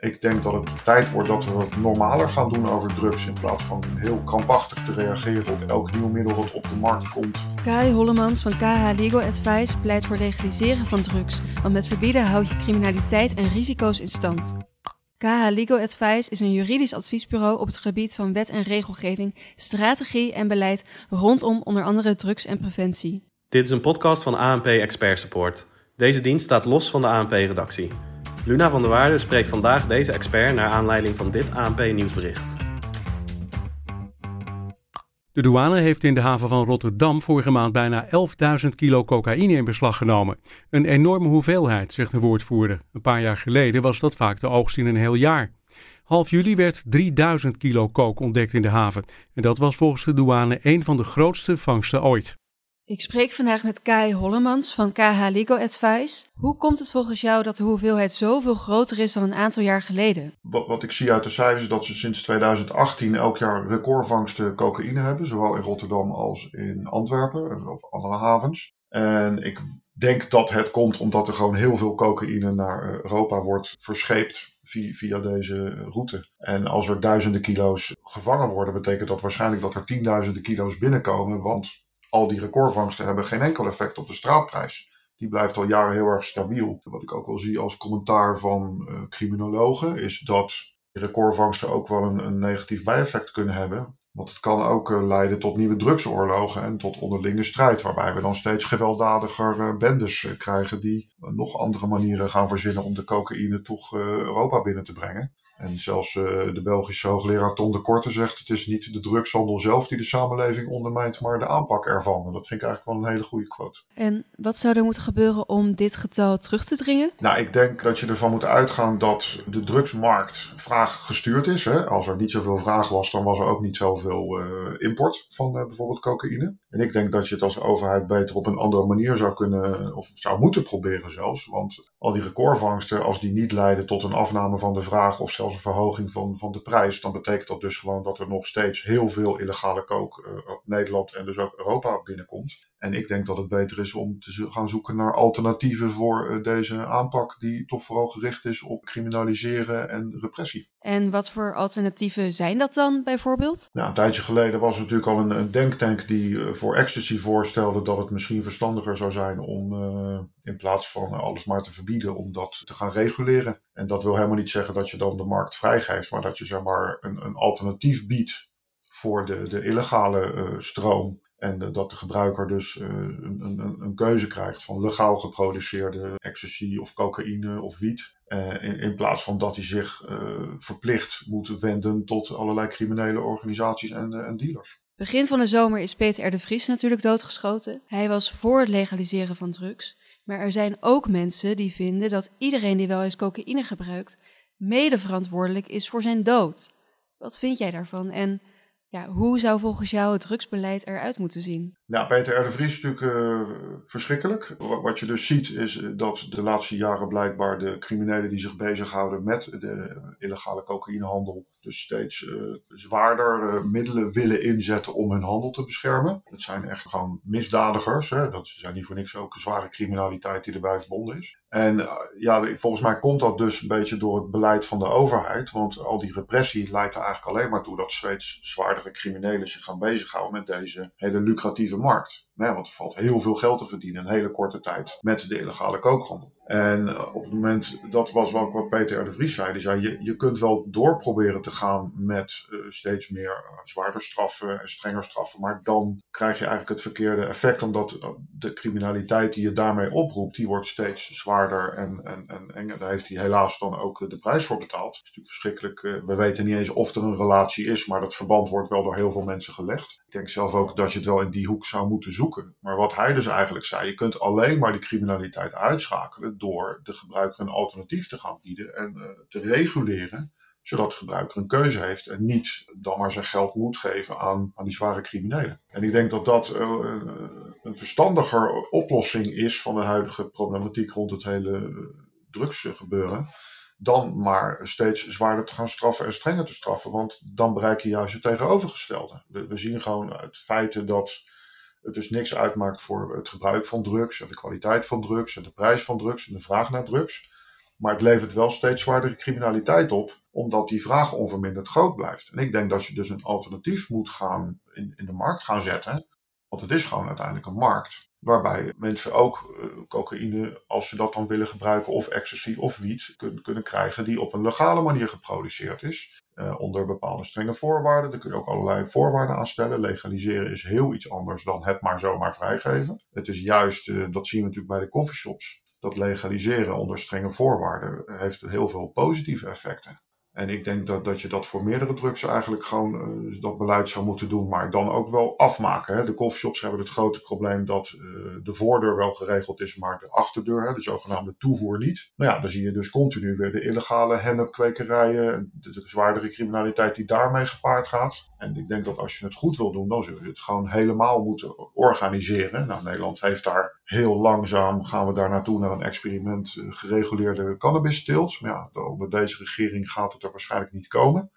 Ik denk dat het tijd wordt dat we wat normaler gaan doen over drugs. In plaats van heel krampachtig te reageren op elk nieuw middel wat op de markt komt. Kai Hollemans van KH Legal Advice pleit voor legaliseren van drugs. Want met verbieden houd je criminaliteit en risico's in stand. KH Legal Advice is een juridisch adviesbureau op het gebied van wet en regelgeving, strategie en beleid rondom onder andere drugs en preventie. Dit is een podcast van ANP Expert Support. Deze dienst staat los van de ANP-redactie. Luna van der Waarde spreekt vandaag deze expert naar aanleiding van dit ANP-nieuwsbericht. De douane heeft in de haven van Rotterdam vorige maand bijna 11.000 kilo cocaïne in beslag genomen. Een enorme hoeveelheid, zegt de woordvoerder. Een paar jaar geleden was dat vaak de oogst in een heel jaar. Half juli werd 3000 kilo coke ontdekt in de haven. En dat was volgens de douane een van de grootste vangsten ooit. Ik spreek vandaag met Kai Hollemans van KH Legal Advice. Hoe komt het volgens jou dat de hoeveelheid zoveel groter is dan een aantal jaar geleden? Wat, wat ik zie uit de cijfers is dat ze sinds 2018 elk jaar recordvangsten cocaïne hebben. Zowel in Rotterdam als in Antwerpen of andere havens. En ik denk dat het komt omdat er gewoon heel veel cocaïne naar Europa wordt verscheept via, deze route. En als er duizenden kilo's gevangen worden, betekent dat waarschijnlijk dat er tienduizenden kilo's binnenkomen. Want al die recordvangsten hebben geen enkel effect op de straatprijs. Die blijft al jaren heel erg stabiel. Wat ik ook wel zie als commentaar van uh, criminologen is dat recordvangsten ook wel een, een, negatief bijeffect kunnen hebben. Want het kan ook uh, leiden tot nieuwe drugsoorlogen en tot onderlinge strijd, waarbij we dan steeds gewelddadiger uh, bendes krijgen die nog andere manieren gaan verzinnen om de cocaïne toch Europa binnen te brengen. En zelfs uh, de Belgische hoogleraar Tom de Korte zegt: het is niet de drugshandel zelf die de samenleving ondermijnt, maar de aanpak ervan. En dat vind ik eigenlijk wel een hele goede quote. En wat zou er moeten gebeuren om dit getal terug te dringen? Nou, ik denk dat je ervan moet uitgaan dat de drugsmarkt vraag gestuurd is. Hè? Als er niet zoveel vraag was, dan was er ook niet zoveel uh, import van uh, bijvoorbeeld cocaïne. En ik denk dat je het als overheid beter op een andere manier zou kunnen, of zou moeten proberen zelfs. Want al die recordvangsten, als die niet leiden tot een afname van de vraag of zelfs een verhoging van, van de prijs, dan betekent dat dus gewoon dat er nog steeds heel veel illegale kook uh, op Nederland en dus ook Europa binnenkomt. En ik denk dat het beter is om te gaan zoeken naar alternatieven voor uh, deze aanpak, die toch vooral gericht is op criminaliseren en repressie. En wat voor alternatieven zijn dat dan bijvoorbeeld? Nou, een tijdje geleden was er natuurlijk al een, een denktank die uh, voor ecstasy voorstelde dat het misschien verstandiger zou zijn om uh, in plaats van alles maar te verbieden, om dat te gaan reguleren. En dat wil helemaal niet zeggen dat je dan de markt vrijgeeft, maar dat je zeg maar een, een alternatief biedt voor de, de illegale uh, stroom. En uh, dat de gebruiker dus uh, een, een, een, keuze krijgt van legaal geproduceerde ecstasy of cocaïne of wiet. In, in, plaats van dat hij zich verplicht moet wenden tot allerlei criminele organisaties en, en dealers. Begin van de zomer is Peter de Vries natuurlijk doodgeschoten. Hij was voor het legaliseren van drugs. Maar er zijn ook mensen die vinden dat iedereen die wel eens cocaïne gebruikt, mede verantwoordelijk is voor zijn dood. Wat vind jij daarvan? En ja, hoe zou volgens jou het drugsbeleid eruit moeten zien? Nou, Peter R. de Vries is natuurlijk uh, verschrikkelijk. Wat je dus ziet is dat de laatste jaren blijkbaar de criminelen die zich bezighouden met de illegale cocaïnehandel dus steeds uh, zwaarder middelen willen inzetten om hun handel te beschermen. Het zijn echt gewoon misdadigers. Hè? Dat zijn niet voor niks ook zware criminaliteit die erbij verbonden is. En ja, volgens mij komt dat dus een beetje door het beleid van de overheid. Want al die repressie leidt er eigenlijk alleen maar toe dat steeds zwaardere criminelen zich gaan bezighouden met deze hele lucratieve markt. Nee, want er valt heel veel geld te verdienen in een hele korte tijd met de illegale kookhandel. En op het moment, dat was wel wat Peter R. de Vries zei, die zei je, je kunt wel doorproberen te gaan met uh, steeds meer uh, zwaarder straffen en strenger straffen, maar dan krijg je eigenlijk het verkeerde effect, omdat de criminaliteit die je daarmee oproept, die wordt steeds zwaarder en, en, en, en daar heeft hij helaas dan ook de prijs voor betaald. Dat is natuurlijk verschrikkelijk. We weten niet eens of er een relatie is, maar dat verband wordt wel door heel veel mensen gelegd. Ik denk zelf ook dat je het wel in die hoek zou moeten zoeken. Maar wat hij dus eigenlijk zei, je kunt alleen maar die criminaliteit uitschakelen door de gebruiker een alternatief te gaan bieden en uh, te reguleren, zodat de gebruiker een keuze heeft en niet dan maar zijn geld moet geven aan, aan die zware criminelen. En ik denk dat dat uh, een verstandiger oplossing is van de huidige problematiek rond het hele drugsgebeuren dan maar steeds zwaarder te gaan straffen en strenger te straffen. Want dan bereik je juist het tegenovergestelde. We, we zien gewoon uit feiten dat het dus niks uitmaakt voor het gebruik van drugs en de kwaliteit van drugs en de prijs van drugs en de vraag naar drugs. Maar het levert wel steeds zwaardere criminaliteit op, omdat die vraag onverminderd groot blijft. En ik denk dat je dus een alternatief moet gaan in, in de markt gaan zetten. Want het is gewoon uiteindelijk een markt. Waarbij mensen ook uh, cocaïne, als ze dat dan willen gebruiken, of ecstasy of wiet, kun, kunnen krijgen die op een legale manier geproduceerd is. Uh, onder bepaalde strenge voorwaarden. Daar kun je ook allerlei voorwaarden aan stellen. Legaliseren is heel iets anders dan het maar zomaar vrijgeven. Het is juist, uh, dat zien we natuurlijk bij de coffeeshops, dat legaliseren onder strenge voorwaarden heeft heel veel positieve effecten. En ik denk dat, dat je dat voor meerdere drugs eigenlijk gewoon uh, dat beleid zou moeten doen, maar dan ook wel afmaken. Hè. De coffeeshops hebben het grote probleem dat uh, de voordeur wel geregeld is, maar de achterdeur, hè, de zogenaamde toevoer niet. Nou ja, dan zie je dus continu weer de illegale hennepkwekerijen, de, de zwaardere criminaliteit die daarmee gepaard gaat. En ik denk dat als je het goed wil doen, dan zul je het gewoon helemaal moeten organiseren. Nou, Nederland heeft daar heel langzaam, gaan we daar naartoe naar een experiment uh, gereguleerde cannabis-teelt. Maar ja, onder deze regering gaat het waarschijnlijk niet komen.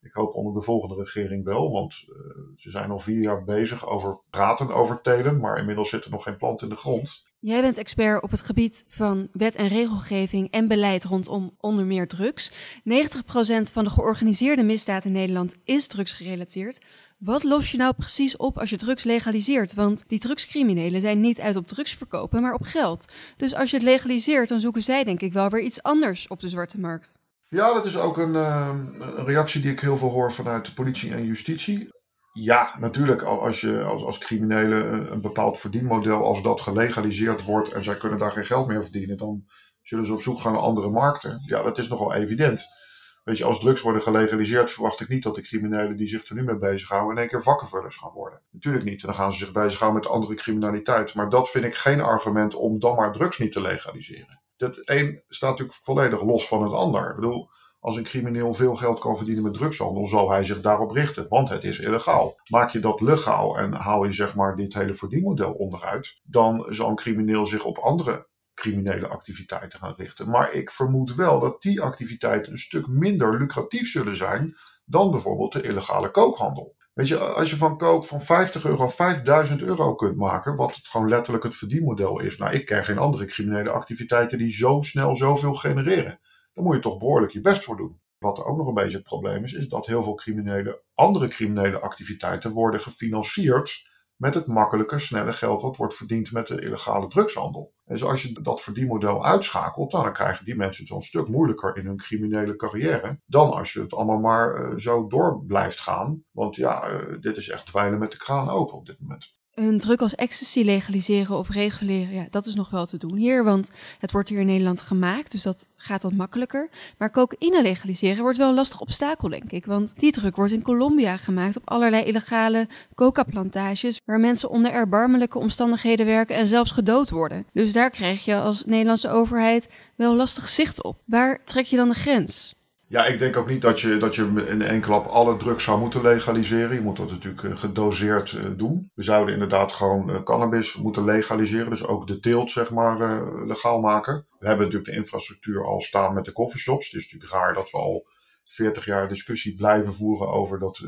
Ik hoop onder de volgende regering wel, want uh, ze zijn al vier jaar bezig over praten over telen, maar inmiddels zit er nog geen plant in de grond. Jij bent expert op het gebied van wet en regelgeving en beleid rondom onder meer drugs. 90% van de georganiseerde misdaad in Nederland is drugsgerelateerd. Wat los je nou precies op als je drugs legaliseert? Want die drugscriminelen zijn niet uit op drugs verkopen, maar op geld. Dus als je het legaliseert, dan zoeken zij denk ik wel weer iets anders op de zwarte markt. Ja, dat is ook een, uh, een, reactie die ik heel veel hoor vanuit de politie en justitie. Ja, natuurlijk, als je als, als criminele een, bepaald verdienmodel, als dat gelegaliseerd wordt en zij kunnen daar geen geld meer verdienen, dan zullen ze op zoek gaan naar andere markten. Ja, dat is nogal evident. Weet je, als drugs worden gelegaliseerd, verwacht ik niet dat de criminelen die zich er nu mee bezighouden in één keer vakkenvullers gaan worden. Natuurlijk niet. Dan gaan ze zich bezighouden met andere criminaliteit. Maar dat vind ik geen argument om dan maar drugs niet te legaliseren dat een staat natuurlijk volledig los van het ander. Ik bedoel, als een crimineel veel geld kan verdienen met drugshandel, zal hij zich daarop richten, want het is illegaal. Maak je dat legaal en haal je zeg maar dit hele verdienmodel onderuit, dan zal een crimineel zich op andere criminele activiteiten gaan richten. Maar ik vermoed wel dat die activiteiten een stuk minder lucratief zullen zijn dan bijvoorbeeld de illegale kookhandel. Weet je, als je van kook van 50 euro 5000 euro kunt maken, wat het gewoon letterlijk het verdienmodel is. Nou, ik ken geen andere criminele activiteiten die zo snel zoveel genereren. Daar moet je toch behoorlijk je best voor doen. Wat er ook nog een beetje het probleem is, is dat heel veel criminele, andere criminele activiteiten worden gefinancierd met het makkelijke, snelle geld wat wordt verdiend met de illegale drugshandel. En als je dat verdienmodel uitschakelt, dan krijgen die mensen het een stuk moeilijker in hun criminele carrière dan als je het allemaal maar uh, zo door blijft gaan. Want ja, uh, dit is echt dweilen met de kraan open op dit moment een druk als ecstasy legaliseren of reguleren, ja, dat is nog wel te doen hier, want het wordt hier in Nederland gemaakt, dus dat gaat wat makkelijker. Maar cocaïne legaliseren wordt wel een lastig obstakel, denk ik, want die druk wordt in Colombia gemaakt op allerlei illegale coca-plantages, waar mensen onder erbarmelijke omstandigheden werken en zelfs gedood worden. Dus daar krijg je als Nederlandse overheid wel lastig zicht op. Waar trek je dan de grens? Ja, ik denk ook niet dat je, dat je in één klap alle drugs zou moeten legaliseren. Je moet dat natuurlijk gedoseerd doen. We zouden inderdaad gewoon cannabis moeten legaliseren. Dus ook de teelt, zeg maar, legaal maken. We hebben natuurlijk de infrastructuur al staan met de coffeeshops. Het is natuurlijk raar dat we al 40 jaar discussie blijven voeren over dat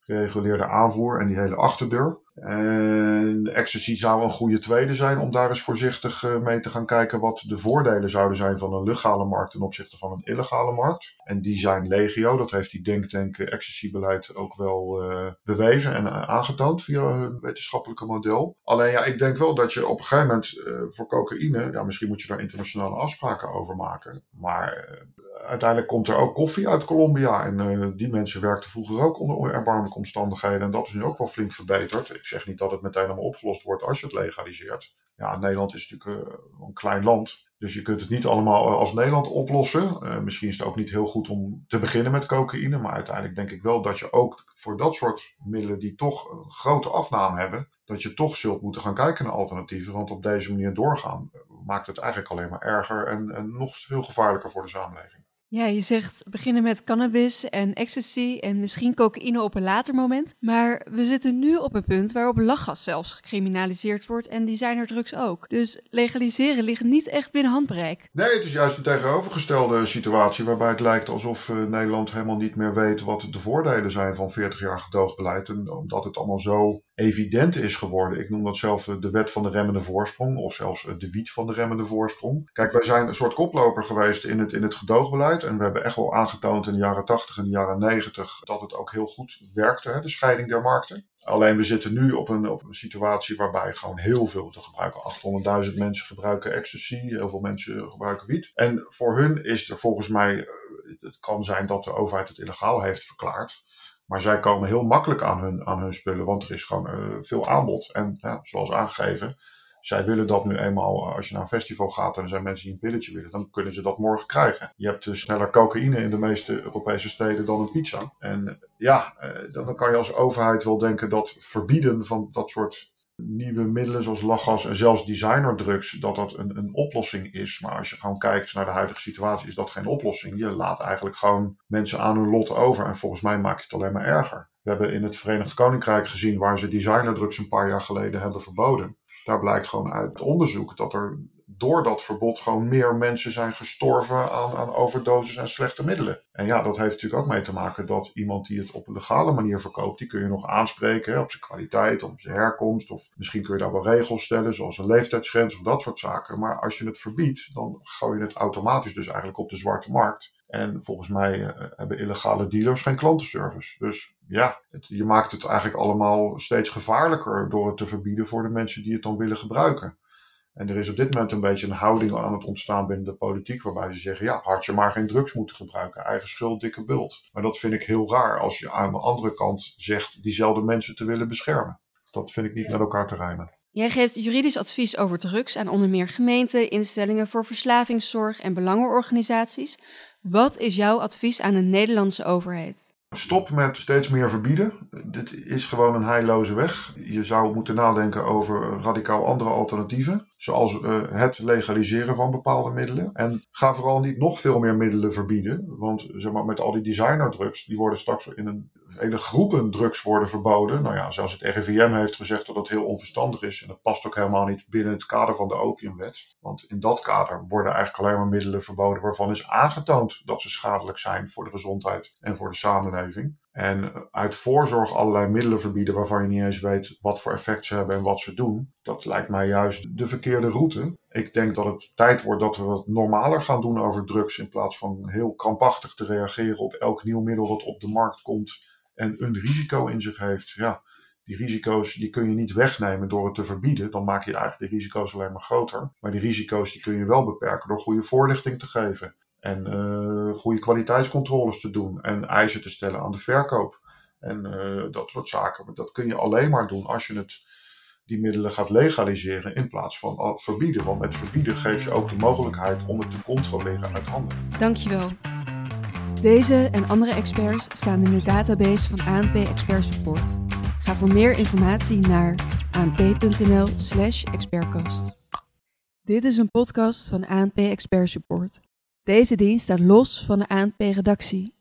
gereguleerde aanvoer en die hele achterdeur. En ecstasy zou een goede tweede zijn om daar eens voorzichtig mee te gaan kijken wat de voordelen zouden zijn van een legale markt ten opzichte van een illegale markt. En die zijn legio, dat heeft die denktank ecstasy-beleid ook wel uh, bewezen en aangetoond via hun wetenschappelijke model. Alleen ja, ik denk wel dat je op een gegeven moment voor cocaïne, ja, misschien moet je daar internationale afspraken over maken, maar uiteindelijk komt er ook koffie uit Colombia. En uh, die mensen werkten vroeger ook onder erbarmelijke omstandigheden. En dat is nu ook wel flink verbeterd. Ik zeg niet dat het meteen allemaal opgelost wordt als je het legaliseert. Ja, Nederland is natuurlijk uh, een klein land. Dus je kunt het niet allemaal als Nederland oplossen. Misschien is het ook niet heel goed om te beginnen met cocaïne. Maar uiteindelijk denk ik wel dat je ook voor dat soort middelen die toch een grote afname hebben. Dat je toch zult moeten gaan kijken naar alternatieven. Want op deze manier doorgaan maakt het eigenlijk alleen maar erger en, en nog veel gevaarlijker voor de samenleving. Ja, je zegt beginnen met cannabis en ecstasy en misschien cocaïne op een later moment. Maar we zitten nu op een punt waarop lachgas zelfs gecriminaliseerd wordt en designerdrugs ook. Dus legaliseren ligt niet echt binnen handbereik. Nee, het is juist een tegenovergestelde situatie waarbij het lijkt alsof uh, Nederland helemaal niet meer weet wat de voordelen zijn van 40 jaar gedoogbeleid. En omdat het allemaal zo evident is geworden. Ik noem dat zelf de wet van de remmende voorsprong of zelfs de wiet van de remmende voorsprong. Kijk, wij zijn een soort koploper geweest in het, in het gedoogbeleid. En we hebben echt wel aangetoond in de jaren 80 en de jaren 90 dat het ook heel goed werkte, hè, de scheiding der markten. Alleen we zitten nu op een, op een situatie waarbij gewoon heel veel te gebruiken. 800.000 mensen gebruiken ecstasy, heel veel mensen gebruiken wiet. En voor hun is er volgens mij, eh, het kan zijn dat de overheid het illegaal heeft verklaard. Maar zij komen heel makkelijk aan hun, aan hun spullen, want er is gewoon uh, veel aanbod. En ja, zoals aangegeven, zij willen dat nu eenmaal, eh, als je naar een festival gaat en er zijn mensen die een pilletje willen, dan kunnen ze dat morgen krijgen. Je hebt dus sneller cocaïne in de meeste Europese steden dan een pizza. En ja, dan kan je als overheid wel denken dat verbieden van dat soort nieuwe middelen zoals lachgas en zelfs designerdrugs, dat dat een, een oplossing is. Maar als je gewoon kijkt naar de huidige situatie, is dat geen oplossing. Je laat eigenlijk gewoon mensen aan hun lot over en volgens mij maak je het alleen maar erger. We hebben in het Verenigd Koninkrijk gezien waar ze designerdrugs een paar jaar geleden hebben verboden. Daar blijkt gewoon uit onderzoek dat er door dat verbod gewoon meer mensen zijn gestorven aan, aan overdoses en slechte middelen. En ja, dat heeft natuurlijk ook mee te maken dat iemand die het op een legale manier verkoopt, die kun je nog aanspreken op zijn kwaliteit of op zijn herkomst. Of misschien kun je daar wel regels stellen, zoals een leeftijdsgrens of dat soort zaken. Maar als je het verbiedt, dan gooi je het automatisch dus eigenlijk op de zwarte markt. En volgens mij uh, hebben illegale dealers geen klantenservice. Dus ja, je maakt het eigenlijk allemaal steeds gevaarlijker door het te verbieden voor de mensen die het dan willen gebruiken. En er is op dit moment een beetje een houding aan het ontstaan binnen de politiek, waarbij ze zeggen: ja, had je maar geen drugs moeten gebruiken, eigen schuld, dikke bult. Maar dat vind ik heel raar als je aan de andere kant zegt diezelfde mensen te willen beschermen. Dat vind ik niet met elkaar te rijmen. Jij geeft juridisch advies over drugs aan onder meer gemeenten, instellingen voor verslavingszorg en belangenorganisaties. Wat is jouw advies aan de Nederlandse overheid? Stop met steeds meer verbieden. Dit is gewoon een heilloze weg. Je zou moeten nadenken over radicaal andere alternatieven, zoals uh, het legaliseren van bepaalde middelen. En ga vooral niet nog veel meer middelen verbieden, want zeg maar, met al die designerdrugs, die worden straks in een hele groepen drugs worden verboden. Nou ja, zelfs het RIVM heeft gezegd dat dat heel onverstandig is. En dat past ook helemaal niet binnen het kader van de opiumwet. Want in dat kader worden eigenlijk alleen maar middelen verboden waarvan is aangetoond dat ze schadelijk zijn voor de gezondheid en voor de samenleving. En uit voorzorg allerlei middelen verbieden waarvan je niet eens weet wat voor effect ze hebben en wat ze doen. Dat lijkt mij juist de verkeerde route. Ik denk dat het tijd wordt dat we wat normaler gaan doen over drugs in plaats van heel krampachtig te reageren op elk nieuw middel wat op de markt komt en een risico in zich heeft, ja, die risico's die kun je niet wegnemen door het te verbieden. Dan maak je eigenlijk de risico's alleen maar groter. Maar die risico's die kun je wel beperken door goede voorlichting te geven. En uh, goede kwaliteitscontroles te doen. En eisen te stellen aan de verkoop. En uh, dat soort zaken. Maar dat kun je alleen maar doen als je het, die middelen gaat legaliseren in plaats van verbieden. Want met verbieden geef je ook de mogelijkheid om het te controleren uit handen. Dankjewel. Deze en andere experts staan in de database van ANP Expert Support. Ga voor meer informatie naar anp.nl/slash expertcast. Dit is een podcast van ANP Expert Support. Deze dienst staat los van de ANP-redactie